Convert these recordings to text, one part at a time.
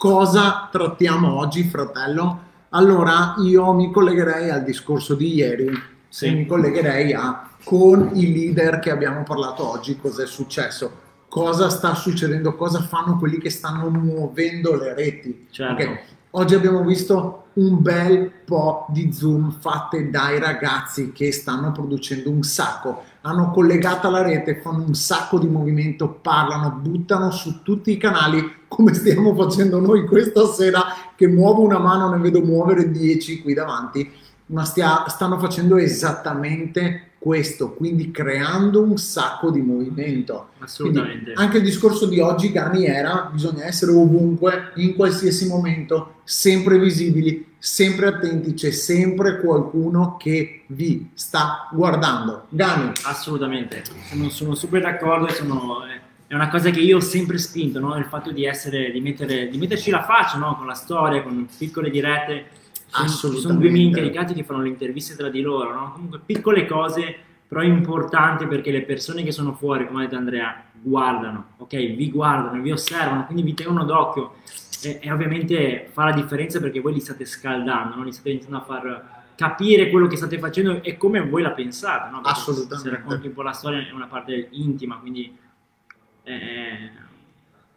Cosa trattiamo oggi, fratello? Allora io mi collegherei al discorso di ieri sì. e mi collegherei a con i leader che abbiamo parlato oggi, cosa è successo, cosa sta succedendo, cosa fanno quelli che stanno muovendo le reti. Certo. Okay. Oggi abbiamo visto un bel po' di zoom fatte dai ragazzi che stanno producendo un sacco, hanno collegata la rete, fanno un sacco di movimento, parlano, buttano su tutti i canali come stiamo facendo noi questa sera che muovo una mano, ne vedo muovere 10 qui davanti, ma stia, stanno facendo esattamente questo, quindi creando un sacco di movimento. Assolutamente. Quindi anche il discorso di oggi, Gani, era bisogna essere ovunque, in qualsiasi momento, sempre visibili, sempre attenti, c'è sempre qualcuno che vi sta guardando. Gani. Assolutamente, sono, sono super d'accordo sono, è una cosa che io ho sempre spinto, no? il fatto di, essere, di, mettere, di metterci la faccia no? con la storia, con piccole dirette Assolutamente. Sono due miei incaricati che fanno le interviste tra di loro, no? Comunque piccole cose, però importanti perché le persone che sono fuori, come ha detto Andrea, guardano, ok? Vi guardano, vi osservano, quindi vi tengono d'occhio. E, e ovviamente fa la differenza perché voi li state scaldando, no? li state iniziando a far capire quello che state facendo e come voi la pensate, no? Assolutamente. Se racconti un po' la storia è una parte intima, quindi... Eh,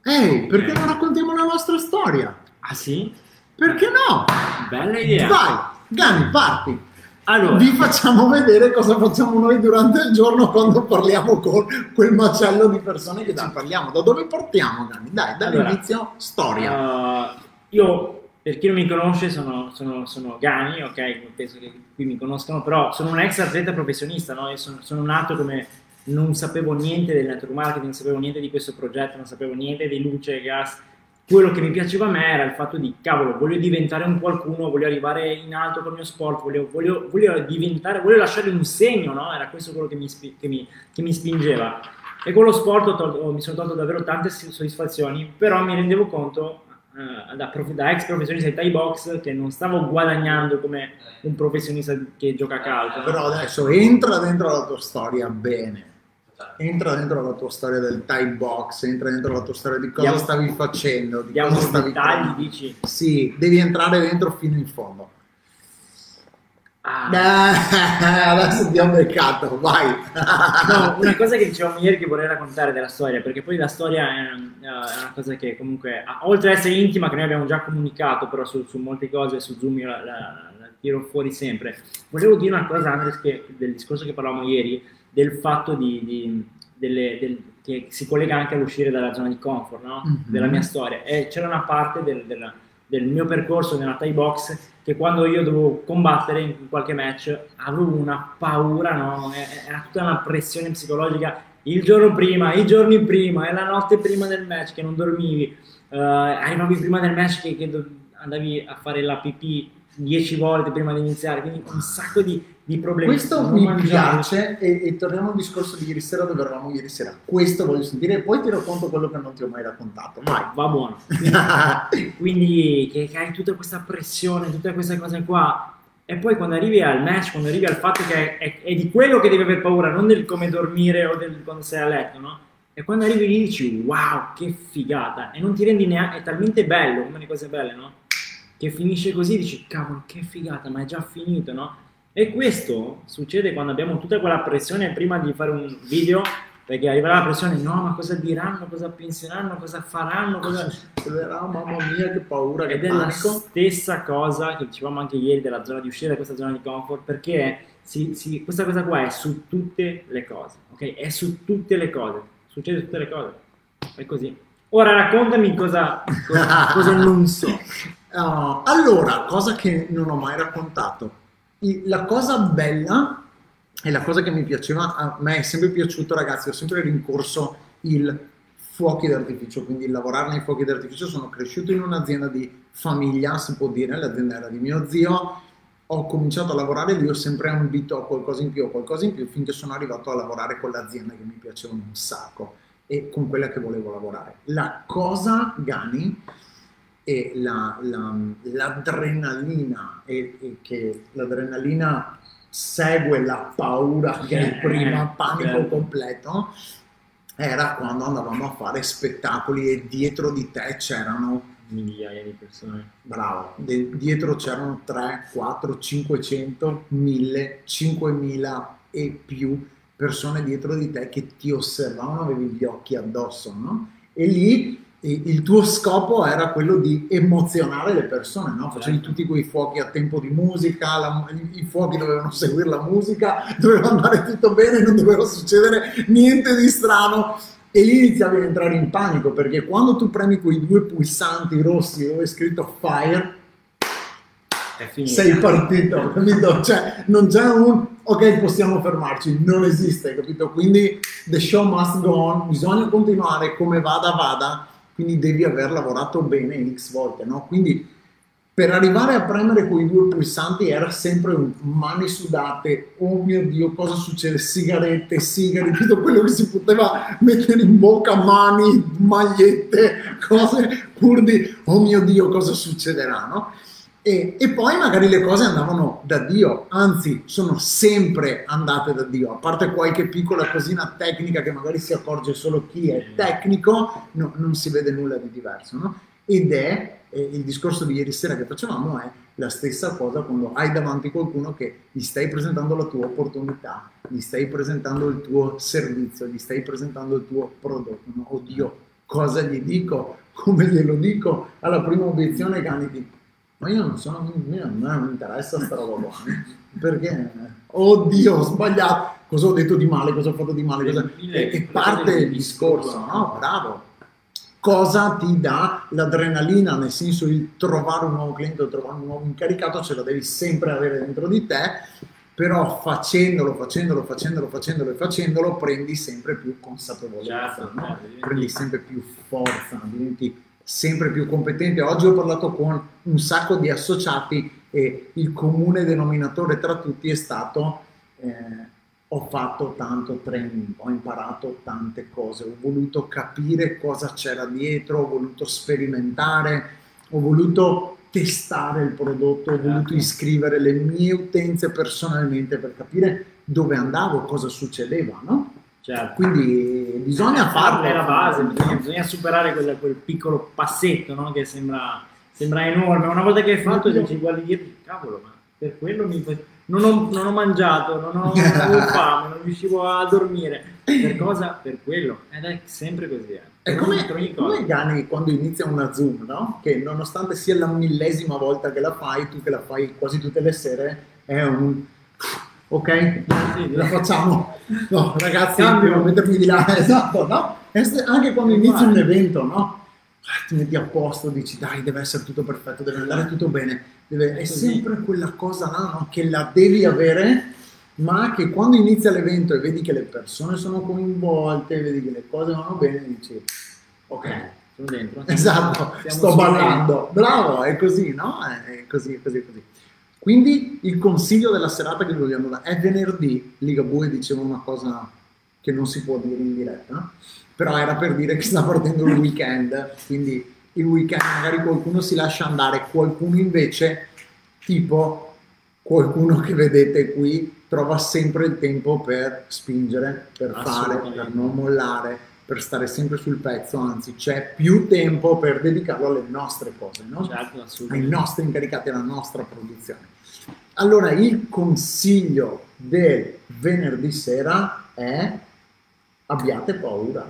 Ehi, perché eh. non raccontiamo la nostra storia? Ah sì? Perché no? Bella idea. Vai, Gani, parti. Allora. Vi facciamo vedere cosa facciamo noi durante il giorno quando parliamo con quel macello di persone che ci parliamo. Da dove partiamo, Gani? Dai, dall'inizio, allora, storia. Uh, io, per chi non mi conosce, sono, sono, sono Gani, ok? Penso che qui mi conoscano, però sono un ex atleta professionista, no? Sono, sono nato come non sapevo niente del network marketing, non sapevo niente di questo progetto, non sapevo niente di luce, gas, quello che mi piaceva a me era il fatto di cavolo, voglio diventare un qualcuno, voglio arrivare in alto col mio sport, voglio, voglio, voglio diventare, voglio lasciare un segno, no? Era questo quello che mi, che mi, che mi spingeva. E con lo sport tolto, mi sono tolto davvero tante soddisfazioni, però mi rendevo conto uh, da, prof, da, ex professionista di Thai Box che non stavo guadagnando come un professionista che gioca a calcio. Però adesso entra dentro la tua storia bene entra dentro la tua storia del time box, entra dentro la tua storia di cosa Diamo, stavi facendo, di cosa stavi dettagli, dici? Sì, devi entrare dentro fino in fondo. Ah. Eh, adesso ti ho beccato, vai. no, una cosa che dicevamo ieri che vorrei raccontare della storia, perché poi la storia è, è una cosa che comunque, oltre ad essere intima, che noi abbiamo già comunicato, però su, su molte cose, su Zoom io la, la, la, tiro fuori sempre. Volevo dire una cosa, Andres, che, del discorso che parlavamo ieri, del fatto di, di, delle, del, che si collega anche all'uscire dalla zona di comfort no? mm-hmm. della mia storia. E c'era una parte del, del, del, mio percorso nella Thai Box che quando io dovevo combattere in qualche match avevo una paura, no? era tutta una pressione psicologica il giorno prima, i giorni prima, e la notte prima del match che non dormivi, uh, arrivavi prima del match che, che do- andavi a fare la pipì dieci volte prima di iniziare, quindi un sacco di di problemi. Questo mi mangiare. piace e, e, torniamo al discorso di ieri sera dove eravamo ieri sera. Questo voglio sentire e poi ti racconto quello che non ti ho mai raccontato. Vai. Va buono. Quindi, che, che, hai tutta questa pressione, tutte queste cose qua. E poi quando arrivi al match, quando arrivi al fatto che è, è di quello che devi aver paura, non del come dormire o del quando sei a letto, no? E quando arrivi lì dici wow, che figata! E non ti rendi neanche, è talmente bello, come le cose belle, no? Che finisce così dici cavolo, che figata, ma è già finito, no? E questo succede quando abbiamo tutta quella pressione prima di fare un video, perché arriverà la pressione, no, ma cosa diranno, cosa penseranno, cosa faranno, cosa succederà, mamma mia, che paura, che Ed è la stessa cosa che dicevamo anche ieri della zona di uscire da questa zona di comfort, perché si, si, questa cosa qua è su tutte le cose, ok? È su tutte le cose, succede su tutte le cose, è così. Ora raccontami cosa, cosa, cosa non so. Uh, allora, cosa che non ho mai raccontato la cosa bella e la cosa che mi piaceva, a me è sempre piaciuto ragazzi, ho sempre rincorso il fuochi d'artificio, quindi lavorare nei fuochi d'artificio, sono cresciuto in un'azienda di famiglia, si può dire, l'azienda era di mio zio, ho cominciato a lavorare lì, ho sempre ambito a qualcosa in più, a qualcosa in più, finché sono arrivato a lavorare con l'azienda che mi piaceva un sacco e con quella che volevo lavorare. La cosa, Gani, e la, la, l'adrenalina e, e, che l'adrenalina segue la paura che è il prima panico completo era quando andavamo a fare spettacoli e dietro di te c'erano migliaia di persone. Bravo, De- dietro c'erano 3, 4, 500, 1000, 5000 e più persone dietro di te che ti osservavano, avevi gli occhi addosso, no? E lì il tuo scopo era quello di emozionare le persone, no? Facevi certo. tutti quei fuochi a tempo di musica, la, i fuochi dovevano seguire la musica, doveva andare tutto bene, non doveva succedere niente di strano e lì iniziavi ad entrare in panico perché quando tu premi quei due pulsanti rossi dove è scritto fire sei partito, capito? Cioè, non c'è un ok, possiamo fermarci, non esiste, capito? Quindi the show must go on, bisogna continuare come vada vada, quindi devi aver lavorato bene x volte, no? Quindi per arrivare a premere quei due pulsanti era sempre un mani sudate, oh mio Dio, cosa succede? Sigarette, sigari, tutto quello che si poteva mettere in bocca, mani, magliette, cose pur di, oh mio Dio, cosa succederà, no? E, e, poi magari le cose andavano da Dio, anzi sono sempre andate da Dio, a parte qualche piccola cosina tecnica che magari si accorge solo chi è tecnico, no, non si vede nulla di diverso. No? Ed è eh, il discorso di ieri sera che facevamo è la stessa cosa quando hai davanti qualcuno che gli stai presentando la tua opportunità, gli stai presentando il tuo servizio, gli stai presentando il tuo prodotto. No? Oddio, cosa gli dico? Come glielo dico? Alla prima obiezione Caniti ma io non sono, io non mi interessa sta roba qua, perché, oddio, ho sbagliato, cosa ho detto di male, cosa ho fatto di male, cosa... e, e parte il discorso, no? Bravo. Cosa ti dà l'adrenalina, nel senso di trovare un nuovo cliente o trovare un nuovo incaricato, ce lo devi sempre avere dentro di te, però facendolo, facendolo, facendolo, facendolo e facendolo, prendi sempre più consapevolezza, certo, no? certo, prendi sempre più forza, diventi sempre più competente. Oggi ho parlato con un sacco di associati e il comune denominatore tra tutti è stato eh, ho fatto tanto training, ho imparato tante cose, ho voluto capire cosa c'era dietro, ho voluto sperimentare, ho voluto testare il prodotto, ho voluto certo. iscrivere le mie utenze personalmente per capire dove andavo, cosa succedeva, no? Certo. Quindi bisogna farlo. È la base, bisogna, bisogna superare quel, quel, piccolo passetto no? che sembra, sembra, enorme. Una volta che hai fatto, io... ci guardi dietro, cavolo, ma per quello mi... non, ho, non ho mangiato, non ho, non fame, non riuscivo a dormire. Per cosa? Per quello. Ed è sempre così. Eh. È come, come Gani quando inizia una Zoom, no? Che nonostante sia la millesima volta che la fai, tu che la fai quasi tutte le sere, è un ok? Sì, la facciamo. No, ragazzi, devo mettermi di là, esatto, no? Anche quando inizi un evento, no? Ah, ti metti a posto, dici dai, deve essere tutto perfetto, deve andare tutto bene. Deve... È sempre quella cosa là, no? Che la devi avere, ma che quando inizia l'evento e vedi che le persone sono coinvolte, vedi che le cose vanno bene, dici ok. Sono dentro. Esatto, sto ballando. Bravo, è così, no? È così, così, così. Quindi il consiglio della serata che vi vogliamo dare è venerdì. Ligabue diceva una cosa che non si può dire in diretta, però era per dire che sta partendo il weekend, quindi il weekend magari qualcuno si lascia andare, qualcuno invece, tipo qualcuno che vedete qui, trova sempre il tempo per spingere, per fare, per non mollare, per stare sempre sul pezzo, anzi c'è più tempo per dedicarlo alle nostre cose, no? certo, ai nostri incaricati, alla nostra produzione. Allora il consiglio del venerdì sera è abbiate paura,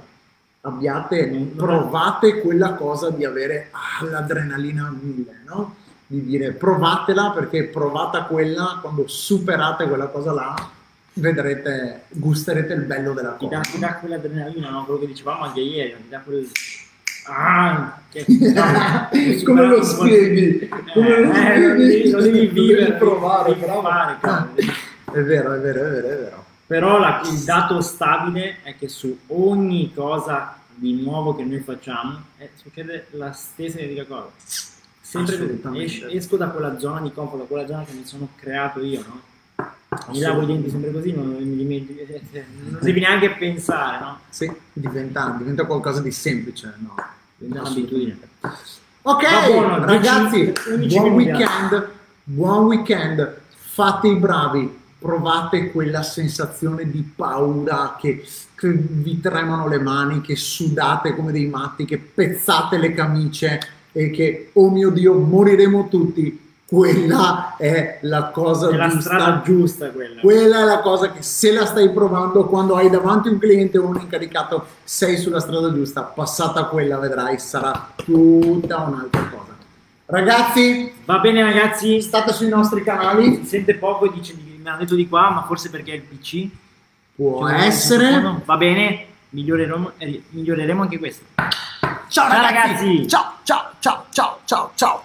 abbiate, provate quella cosa di avere ah, l'adrenalina a mille, no? Di dire provatela perché provata quella, quando superate quella cosa là, vedrete, gusterete il bello della cosa. Ti dà, quell'adrenalina, no? quello che dicevamo anche ieri, ti dà quel... Ah, che, come lo spieghi? Come lo eh, spieghi? lo devi vivere, provare, devi fare, è vero, è vero, è vero, è vero. Però la, il dato stabile è che su ogni cosa di nuovo che noi facciamo eh, succede la stessa identica cosa. Sempre es- esco da quella zona di comfort, da quella zona che mi sono creato io, no? Mi lavo i denti sempre così, non, mi dimentico, eh, eh, non devi neanche pensare, no? Sì, diventa, diventa qualcosa di semplice, no? Diventa un'abitudine. Ok, buono, ragazzi, buon weekend, buon weekend, fate i bravi, provate quella sensazione di paura che, che vi tremano le mani, che sudate come dei matti, che pezzate le camicie, e che, oh mio Dio, moriremo tutti, quella è la cosa È la giusta. quella. Quella è la cosa che se la stai provando quando hai davanti un cliente o un incaricato, sei sulla strada giusta. Passata quella, vedrai, sarà tutta un'altra cosa. Ragazzi, Va bene ragazzi, state sui nostri canali. si sente poco, dice, mi hanno detto di qua, ma forse perché è il PC. Può Cioè, essere. Va bene, miglioreremo, eh, miglioreremo anche questo. Ciao ragazzi. Ciao, ciao, ciao, ciao, ciao, ciao.